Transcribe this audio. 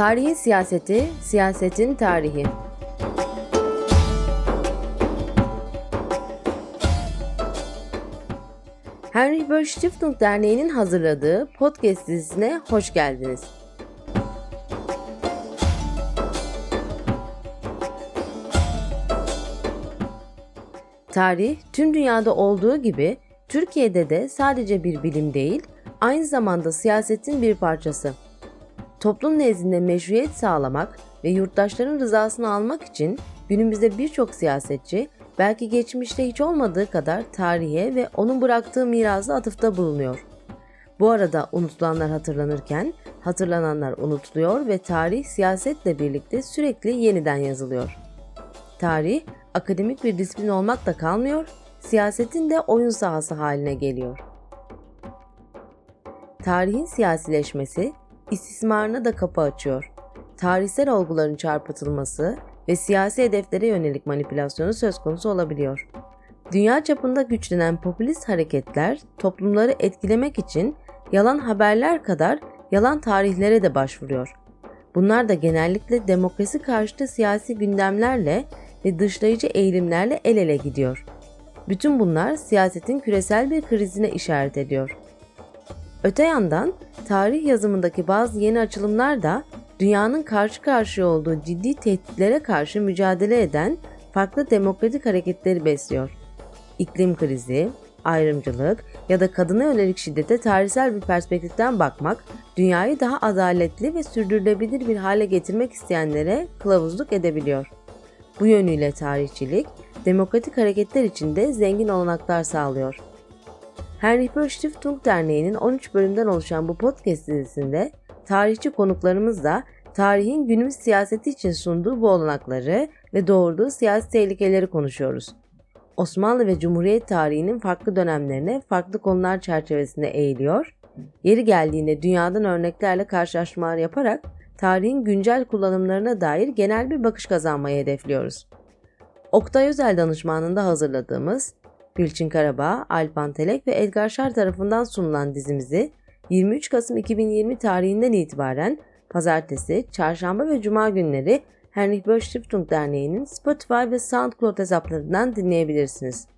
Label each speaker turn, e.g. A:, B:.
A: Tarihin siyaseti, siyasetin tarihi. Henry Böll Stiftung Derneği'nin hazırladığı podcast dizisine hoş geldiniz. Tarih, tüm dünyada olduğu gibi Türkiye'de de sadece bir bilim değil, aynı zamanda siyasetin bir parçası. Toplum nezdinde meşruiyet sağlamak ve yurttaşların rızasını almak için günümüzde birçok siyasetçi belki geçmişte hiç olmadığı kadar tarihe ve onun bıraktığı mirası atıfta bulunuyor. Bu arada unutulanlar hatırlanırken hatırlananlar unutuluyor ve tarih siyasetle birlikte sürekli yeniden yazılıyor. Tarih akademik bir disiplin olmakla kalmıyor, siyasetin de oyun sahası haline geliyor. Tarihin siyasileşmesi istismarına da kapı açıyor. Tarihsel olguların çarpıtılması ve siyasi hedeflere yönelik manipülasyonu söz konusu olabiliyor. Dünya çapında güçlenen popülist hareketler toplumları etkilemek için yalan haberler kadar yalan tarihlere de başvuruyor. Bunlar da genellikle demokrasi karşıtı siyasi gündemlerle ve dışlayıcı eğilimlerle el ele gidiyor. Bütün bunlar siyasetin küresel bir krizine işaret ediyor. Öte yandan tarih yazımındaki bazı yeni açılımlar da dünyanın karşı karşıya olduğu ciddi tehditlere karşı mücadele eden farklı demokratik hareketleri besliyor. İklim krizi, ayrımcılık ya da kadına yönelik şiddete tarihsel bir perspektiften bakmak, dünyayı daha adaletli ve sürdürülebilir bir hale getirmek isteyenlere kılavuzluk edebiliyor. Bu yönüyle tarihçilik, demokratik hareketler içinde zengin olanaklar sağlıyor. Böll Stiftung Derneği'nin 13 bölümden oluşan bu podcast dizisinde tarihçi konuklarımızla tarihin günümüz siyaseti için sunduğu bu olanakları ve doğurduğu siyasi tehlikeleri konuşuyoruz. Osmanlı ve Cumhuriyet tarihinin farklı dönemlerine farklı konular çerçevesinde eğiliyor, yeri geldiğinde dünyadan örneklerle karşılaşmalar yaparak tarihin güncel kullanımlarına dair genel bir bakış kazanmayı hedefliyoruz. Oktay Özel danışmanında hazırladığımız Gülçin Karabağ, Alpan Telek ve Edgar Şar tarafından sunulan dizimizi 23 Kasım 2020 tarihinden itibaren pazartesi, çarşamba ve cuma günleri Heinrich Böll Stiftung Derneği'nin Spotify ve SoundCloud hesaplarından dinleyebilirsiniz.